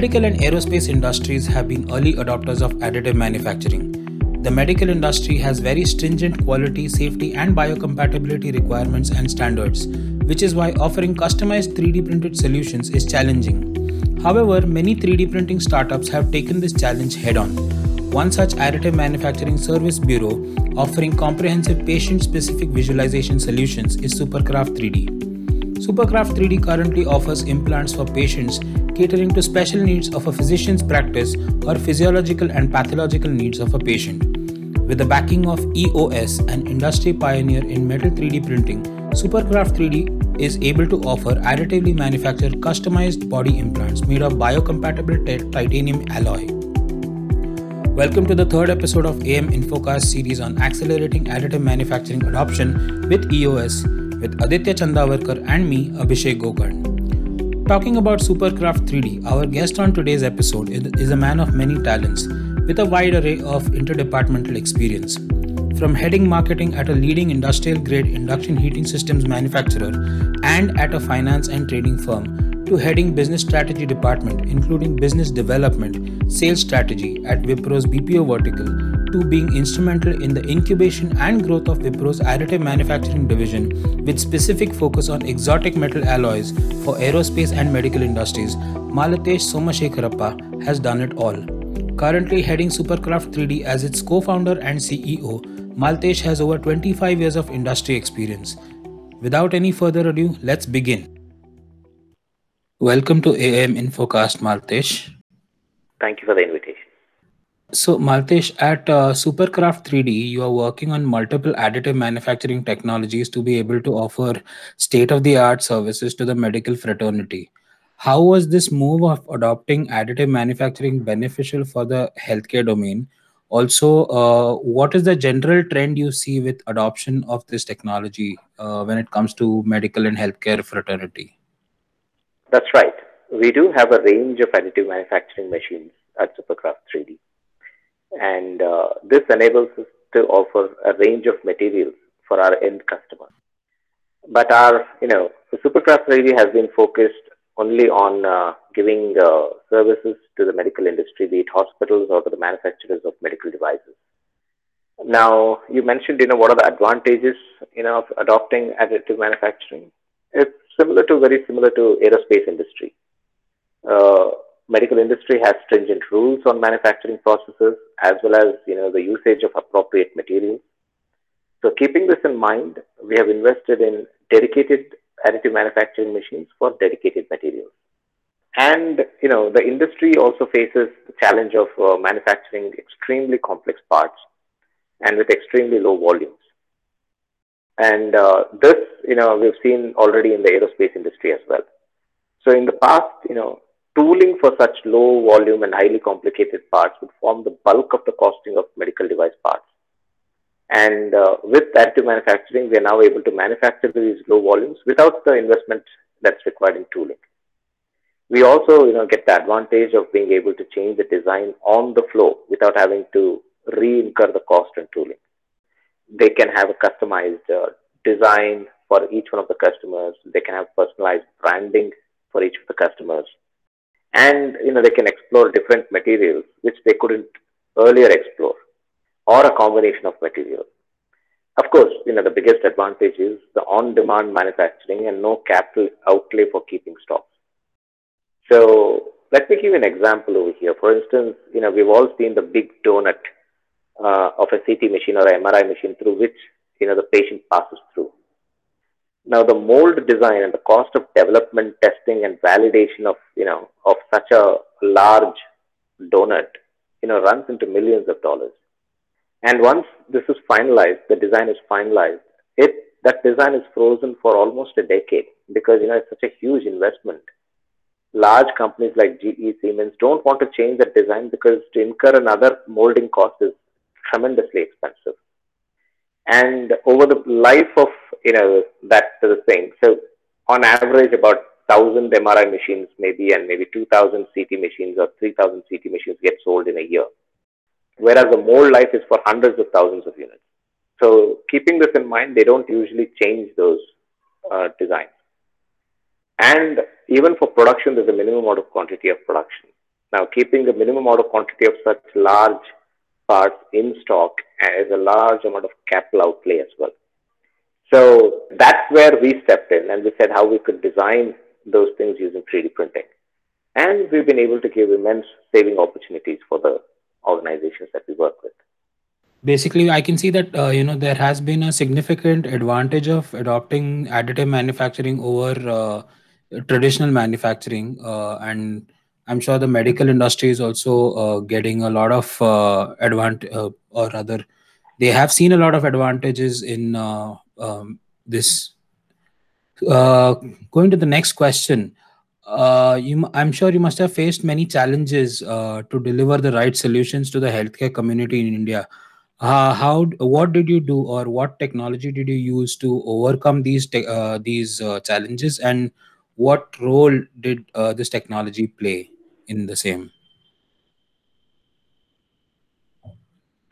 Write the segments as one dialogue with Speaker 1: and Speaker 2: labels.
Speaker 1: Medical and aerospace industries have been early adopters of additive manufacturing. The medical industry has very stringent quality, safety, and biocompatibility requirements and standards, which is why offering customized 3D printed solutions is challenging. However, many 3D printing startups have taken this challenge head on. One such additive manufacturing service bureau offering comprehensive patient specific visualization solutions is Supercraft 3D. Supercraft 3D currently offers implants for patients catering to special needs of a physician's practice or physiological and pathological needs of a patient. With the backing of EOS, an industry pioneer in metal 3D printing, Supercraft 3D is able to offer additively manufactured customized body implants made of biocompatible t- titanium alloy. Welcome to the third episode of AM Infocast series on accelerating additive manufacturing adoption with EOS with Aditya Chandavarkar and me, Abhishek Gokarn. Talking about Supercraft 3D, our guest on today's episode is a man of many talents with a wide array of interdepartmental experience. From heading marketing at a leading industrial grade induction heating systems manufacturer and at a finance and trading firm, to heading business strategy department, including business development, sales strategy at Wipro's BPO vertical, to being instrumental in the incubation and growth of Wipro's additive manufacturing division with specific focus on exotic metal alloys for aerospace and medical industries, Malatesh Somashekarappa has done it all. Currently heading Supercraft 3D as its co founder and CEO, Maltesh has over 25 years of industry experience. Without any further ado, let's begin. Welcome to AM Infocast, Maltesh.
Speaker 2: Thank you for the invitation.
Speaker 1: So, Maltesh, at uh, Supercraft 3D, you are working on multiple additive manufacturing technologies to be able to offer state of the art services to the medical fraternity. How was this move of adopting additive manufacturing beneficial for the healthcare domain? Also, uh, what is the general trend you see with adoption of this technology uh, when it comes to medical and healthcare fraternity?
Speaker 2: That's right. We do have a range of additive manufacturing machines at Supercraft 3D. And uh, this enables us to offer a range of materials for our end customers. But our, you know, Supercraft 3D has been focused only on uh, giving uh, services to the medical industry, be it hospitals or to the manufacturers of medical devices. Now, you mentioned, you know, what are the advantages, you know, of adopting additive manufacturing? It's similar to, very similar to aerospace industry. Uh, medical industry has stringent rules on manufacturing processes as well as, you know, the usage of appropriate materials. So keeping this in mind, we have invested in dedicated additive manufacturing machines for dedicated materials. And, you know, the industry also faces the challenge of uh, manufacturing extremely complex parts and with extremely low volumes. And uh, this, you know, we've seen already in the aerospace industry as well. So in the past, you know, tooling for such low volume and highly complicated parts would form the bulk of the costing of medical device parts. And uh, with additive manufacturing, we are now able to manufacture these low volumes without the investment that's required in tooling. We also, you know, get the advantage of being able to change the design on the flow without having to re-incur the cost and tooling. They can have a customized uh, design for each one of the customers. They can have personalized branding for each of the customers. And, you know, they can explore different materials which they couldn't earlier explore or a combination of materials. Of course, you know, the biggest advantage is the on-demand manufacturing and no capital outlay for keeping stocks. So let me give you an example over here. For instance, you know, we've all seen the big donut uh, of a CT machine or an MRI machine through which, you know, the patient passes through. Now, the mold design and the cost of development, testing, and validation of, you know, of such a large donut, you know, runs into millions of dollars. And once this is finalized, the design is finalized, it that design is frozen for almost a decade because you know it's such a huge investment. Large companies like GE, Siemens don't want to change that design because to incur another molding cost is tremendously expensive. And over the life of you know that the thing, so on average about thousand MRI machines maybe and maybe two thousand CT machines or three thousand CT machines get sold in a year whereas the mold life is for hundreds of thousands of units. So keeping this in mind, they don't usually change those uh, designs. And even for production, there's a minimum amount of quantity of production. Now, keeping the minimum amount of quantity of such large parts in stock is a large amount of capital outlay as well. So that's where we stepped in and we said how we could design those things using 3D printing. And we've been able to give immense saving opportunities for the organizations that we work with.
Speaker 1: Basically, I can see that uh, you know there has been a significant advantage of adopting additive manufacturing over uh, traditional manufacturing, uh, and I'm sure the medical industry is also uh, getting a lot of uh, advantage, uh, or rather, they have seen a lot of advantages in um, this. going to the next question, uh, you, I'm sure you must have faced many challenges uh, to deliver the right solutions to the healthcare community in India. Uh, how what did you do, or what technology did you use to overcome these uh, these uh, challenges, and what role did uh, this technology play in the same?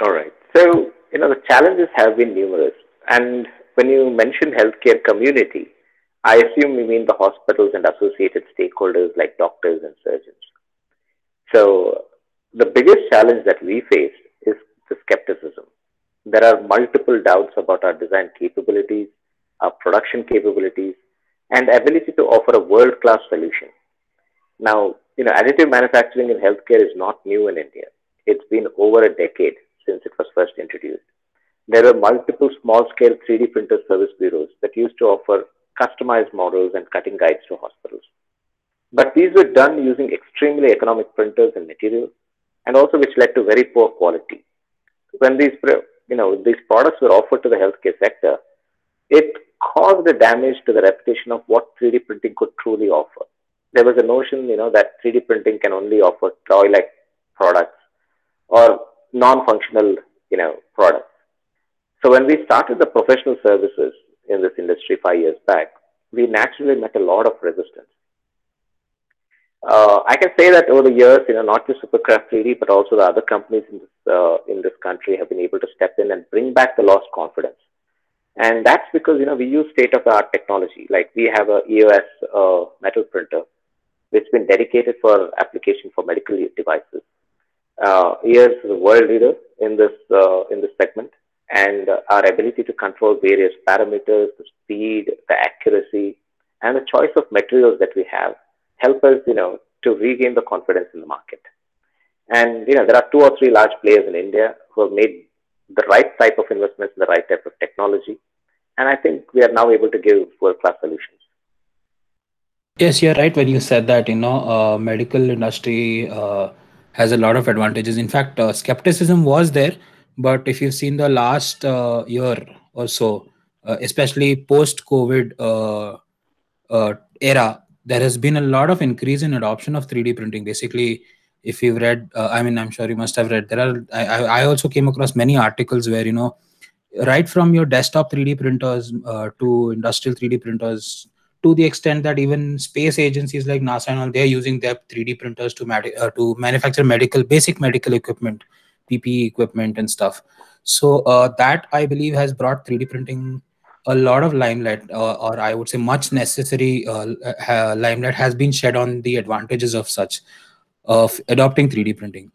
Speaker 2: All right. So you know the challenges have been numerous, and when you mention healthcare community, I assume you mean the hospitals and associated stakeholders like doctors and surgeons. So the biggest challenge that we face is the skepticism. There are multiple doubts about our design capabilities, our production capabilities, and ability to offer a world-class solution. Now, you know, additive manufacturing in healthcare is not new in India. It's been over a decade since it was first introduced. There were multiple small-scale 3D printer service bureaus that used to offer customized models and cutting guides to hospitals. But these were done using extremely economic printers and materials, and also which led to very poor quality. When these, you know, these products were offered to the healthcare sector, it caused a damage to the reputation of what 3D printing could truly offer. There was a notion, you know, that 3D printing can only offer toy-like products or non-functional, you know, products. So when we started the professional services, in this industry five years back, we naturally met a lot of resistance. Uh, I can say that over the years, you know, not just Supercraft 3D, but also the other companies in this, uh, in this country have been able to step in and bring back the lost confidence. And that's because, you know, we use state-of-the-art technology. Like we have a EOS uh, metal printer, which has been dedicated for application for medical devices. Uh, EOS is a world leader in this, uh, in this segment and our ability to control various parameters, the speed, the accuracy, and the choice of materials that we have help us, you know, to regain the confidence in the market. And, you know, there are two or three large players in India who have made the right type of investments in the right type of technology. And I think we are now able to give world-class solutions.
Speaker 1: Yes, you're right when you said that, you know, uh, medical industry uh, has a lot of advantages. In fact, uh, skepticism was there but if you've seen the last uh, year or so, uh, especially post-COVID uh, uh, era, there has been a lot of increase in adoption of 3D printing. Basically, if you've read, uh, I mean, I'm sure you must have read. There are. I, I also came across many articles where you know, right from your desktop 3D printers uh, to industrial 3D printers, to the extent that even space agencies like NASA and all, they're using their 3D printers to, to manufacture medical basic medical equipment PPE equipment and stuff. So uh, that I believe has brought 3D printing a lot of limelight, uh, or I would say much necessary uh, uh limelight has been shed on the advantages of such of adopting 3D printing.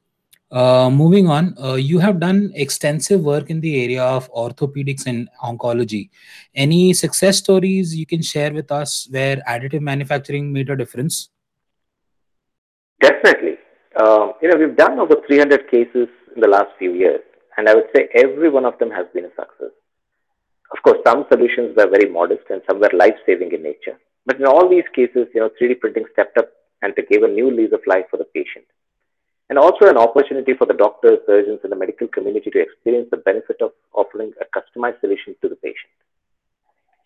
Speaker 1: Uh, moving on, uh, you have done extensive work in the area of orthopedics and oncology. Any success stories you can share with us where additive manufacturing made a difference?
Speaker 2: Definitely. You know, we've done over 300 cases in the last few years. And I would say every one of them has been a success. Of course, some solutions were very modest and some were life-saving in nature. But in all these cases, you know, 3D printing stepped up and to give a new lease of life for the patient. And also an opportunity for the doctors, surgeons, and the medical community to experience the benefit of offering a customized solution to the patient.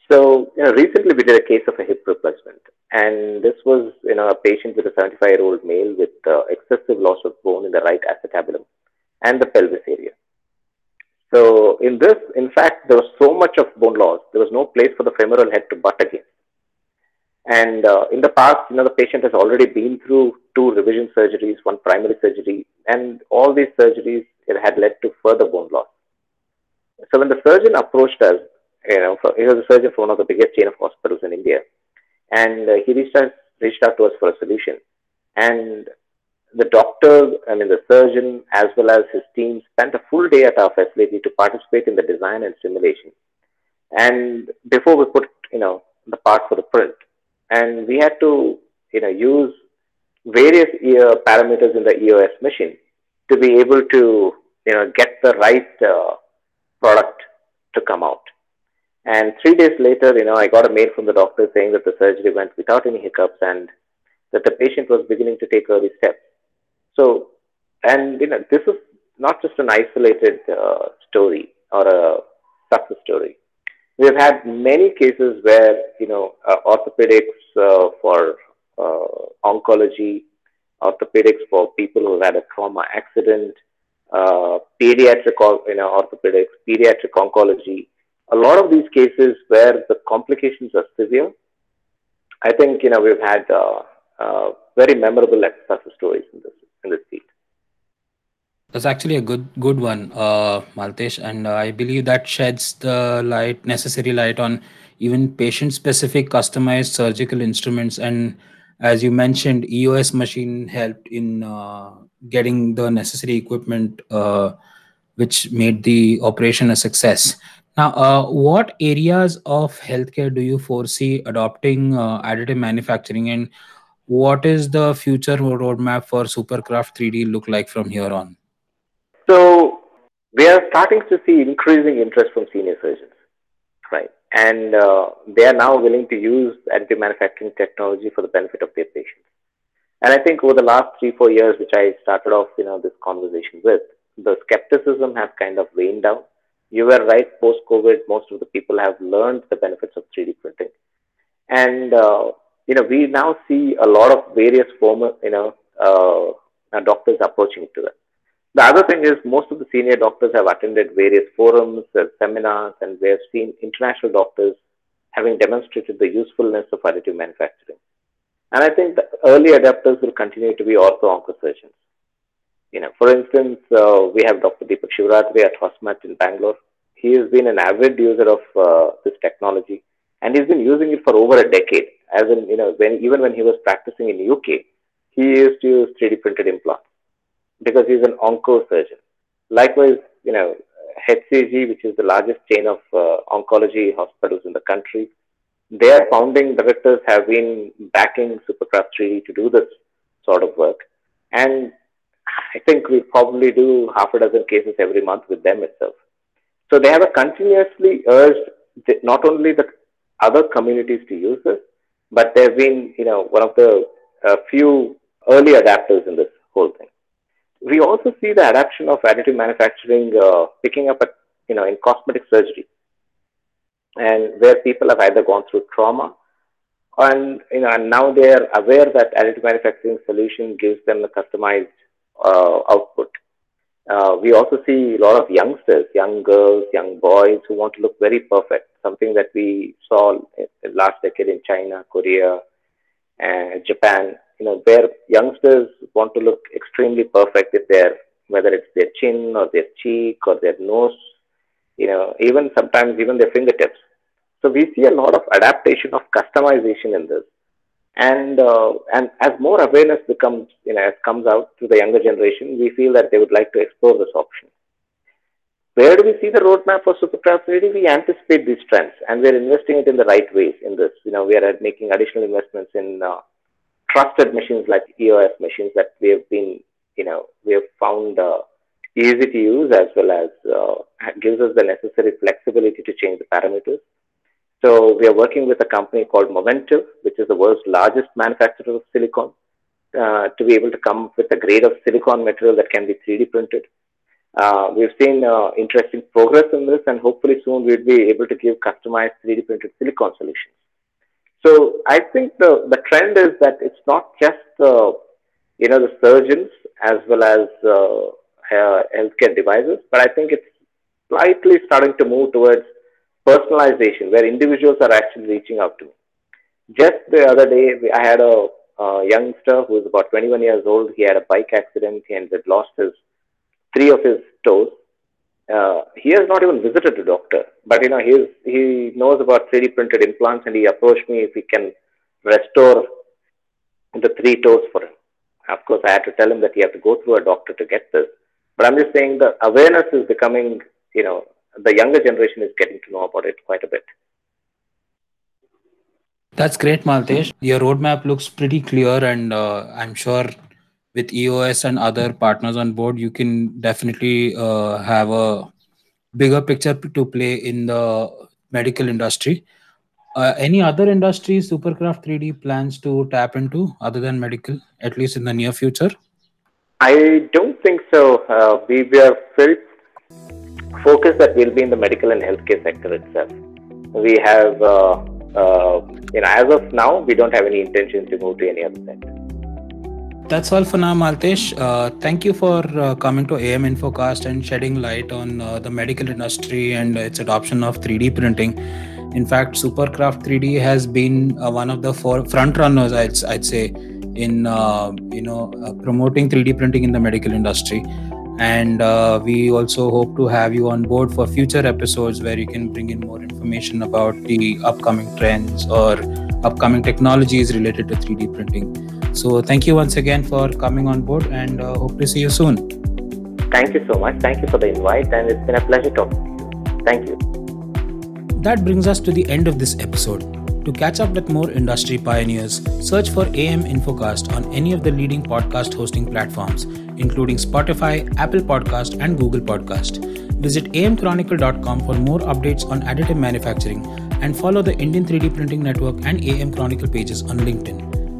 Speaker 2: So, you know, recently we did a case of a hip replacement, and this was, you know, a patient with a 75-year-old male with uh, excessive loss of bone in the right acetabulum and the pelvis area. So in this, in fact, there was so much of bone loss, there was no place for the femoral head to butt again. And uh, in the past, you know, the patient has already been through two revision surgeries, one primary surgery, and all these surgeries it had led to further bone loss. So when the surgeon approached us, you know, for, he was a surgeon for one of the biggest chain of hospitals in India, and uh, he reached out, reached out to us for a solution. And the doctor, I mean the surgeon, as well as his team spent a full day at our facility to participate in the design and simulation. And before we put, you know, the part for the print, and we had to, you know, use various parameters in the EOS machine to be able to, you know, get the right uh, product to come out. And three days later, you know, I got a mail from the doctor saying that the surgery went without any hiccups and that the patient was beginning to take early steps. So, and you know, this is not just an isolated uh, story or a success story. We have had many cases where you know uh, orthopedics uh, for uh, oncology, orthopedics for people who had a trauma accident, uh, pediatric you know orthopedics, pediatric oncology. A lot of these cases where the complications are severe, I think you know we've had uh, very memorable success stories in this in this field.
Speaker 1: That's actually a good good one, uh, Maltesh, and uh, I believe that sheds the light necessary light on even patient specific customized surgical instruments. And as you mentioned eos machine helped in uh, getting the necessary equipment uh, which made the operation a success. Now uh, what areas of healthcare do you foresee adopting uh, additive manufacturing? And what is the future roadmap for supercraft 3d look like from here on
Speaker 2: so we are starting to see increasing interest from senior surgeons right and uh, they are now willing to use additive manufacturing technology for the benefit of their patients. And I think over the last three, four years, which I started off, you know, this conversation with, the skepticism has kind of waned down. You were right, post-COVID, most of the people have learned the benefits of 3D printing. And, uh, you know, we now see a lot of various former, you know, uh, doctors approaching to that. The other thing is most of the senior doctors have attended various forums, and seminars, and we have seen international doctors having demonstrated the usefulness of additive manufacturing. And I think the early adapters will continue to be ortho surgeons. You know, for instance, uh, we have Dr. Deepak Shivarathre at HOSMAT in Bangalore. He has been an avid user of uh, this technology, and he's been using it for over a decade. As in, you know, when even when he was practicing in UK, he used to use 3D printed implants because he's an onco surgeon. Likewise, you know, HCG, which is the largest chain of uh, oncology hospitals in the country, their founding directors have been backing Supercraft 3D to do this sort of work. And I think we probably do half a dozen cases every month with them itself. So they have a continuously urged not only the other communities to use this, but they've been, you know, one of the uh, few early adapters in this whole thing. We also see the adoption of additive manufacturing uh, picking up at, you know, in cosmetic surgery. And where people have either gone through trauma and, you know, and now they are aware that additive manufacturing solution gives them a customized uh, output. Uh, we also see a lot of youngsters, young girls, young boys who want to look very perfect, something that we saw last decade in China, Korea, and Japan, you know, where youngsters want to look extremely perfect if they're, whether it's their chin or their cheek or their nose, you know, even sometimes even their fingertips. So we see a lot of adaptation of customization in this. And, uh, and as more awareness becomes, you know, as comes out to the younger generation, we feel that they would like to explore this option. Where do we see the roadmap for 3D? We anticipate these trends and we're investing it in the right ways in this. You know, we are making additional investments in uh, trusted machines like EOS machines that we have been, you know, we have found uh, easy to use as well as uh, gives us the necessary flexibility to change the parameters. So we are working with a company called Momentive, which is the world's largest manufacturer of silicon, uh, to be able to come up with a grade of silicon material that can be 3D printed. Uh, we've seen uh, interesting progress in this, and hopefully soon we'll be able to give customized 3D printed silicon solutions. So I think the, the trend is that it's not just uh, you know the surgeons as well as uh, healthcare devices, but I think it's slightly starting to move towards personalization, where individuals are actually reaching out to me. Just the other day, I had a, a youngster who was about 21 years old. He had a bike accident and had lost his three of his toes uh, he has not even visited a doctor, but you know he's he knows about 3D printed implants, and he approached me if he can restore the three toes for him. Of course, I had to tell him that he have to go through a doctor to get this. But I'm just saying the awareness is becoming, you know, the younger generation is getting to know about it quite a bit.
Speaker 1: That's great, Maltesh. Your roadmap looks pretty clear, and uh, I'm sure with EOS and other partners on board, you can definitely uh, have a bigger picture to play in the medical industry. Uh, any other industries Supercraft 3D plans to tap into other than medical, at least in the near future?
Speaker 2: I don't think so. Uh, we were felt focused that we'll be in the medical and healthcare sector itself. We have, uh, uh, you know, as of now, we don't have any intention to move to any other sector.
Speaker 1: That's all for now, Maltesh. Uh, thank you for uh, coming to AM Infocast and shedding light on uh, the medical industry and its adoption of 3D printing. In fact, Supercraft 3D has been uh, one of the four front runners, I'd, I'd say, in uh, you know uh, promoting 3D printing in the medical industry. And we also hope to have you on board for future episodes where you can bring in more information about the upcoming trends or upcoming technologies related to 3D printing. So thank you once again for coming on board and uh, hope to see you soon.
Speaker 2: Thank you so much. Thank you for the invite and it's been a pleasure talking to you. Thank you.
Speaker 1: That brings us to the end of this episode. To catch up with more industry pioneers, search for AM Infocast on any of the leading podcast hosting platforms, including Spotify, Apple Podcast, and Google Podcast. Visit amchronicle.com for more updates on additive manufacturing and follow the Indian 3D Printing Network and AM Chronicle pages on LinkedIn.